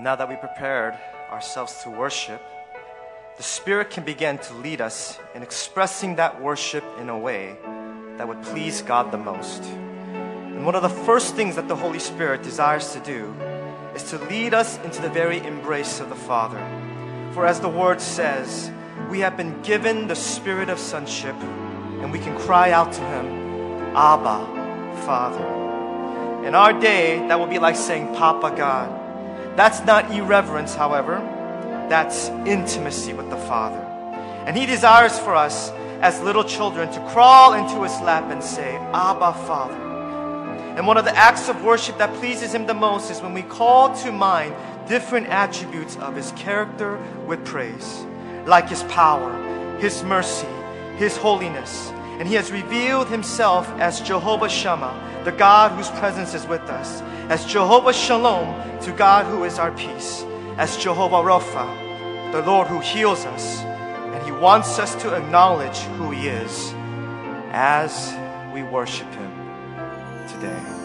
Now that we prepared ourselves to worship, the Spirit can begin to lead us in expressing that worship in a way that would please God the most. And one of the first things that the Holy Spirit desires to do is to lead us into the very embrace of the Father. For as the Word says, we have been given the spirit of sonship, and we can cry out to Him, Abba, Father. In our day, that will be like saying, Papa God. That's not irreverence, however, that's intimacy with the Father. And He desires for us as little children to crawl into His lap and say, Abba, Father. And one of the acts of worship that pleases Him the most is when we call to mind different attributes of His character with praise, like His power, His mercy, His holiness. And He has revealed Himself as Jehovah Shammah, the God whose presence is with us, as Jehovah Shalom, to God who is our peace, as Jehovah Rapha, the Lord who heals us. And He wants us to acknowledge who He is as we worship Him today.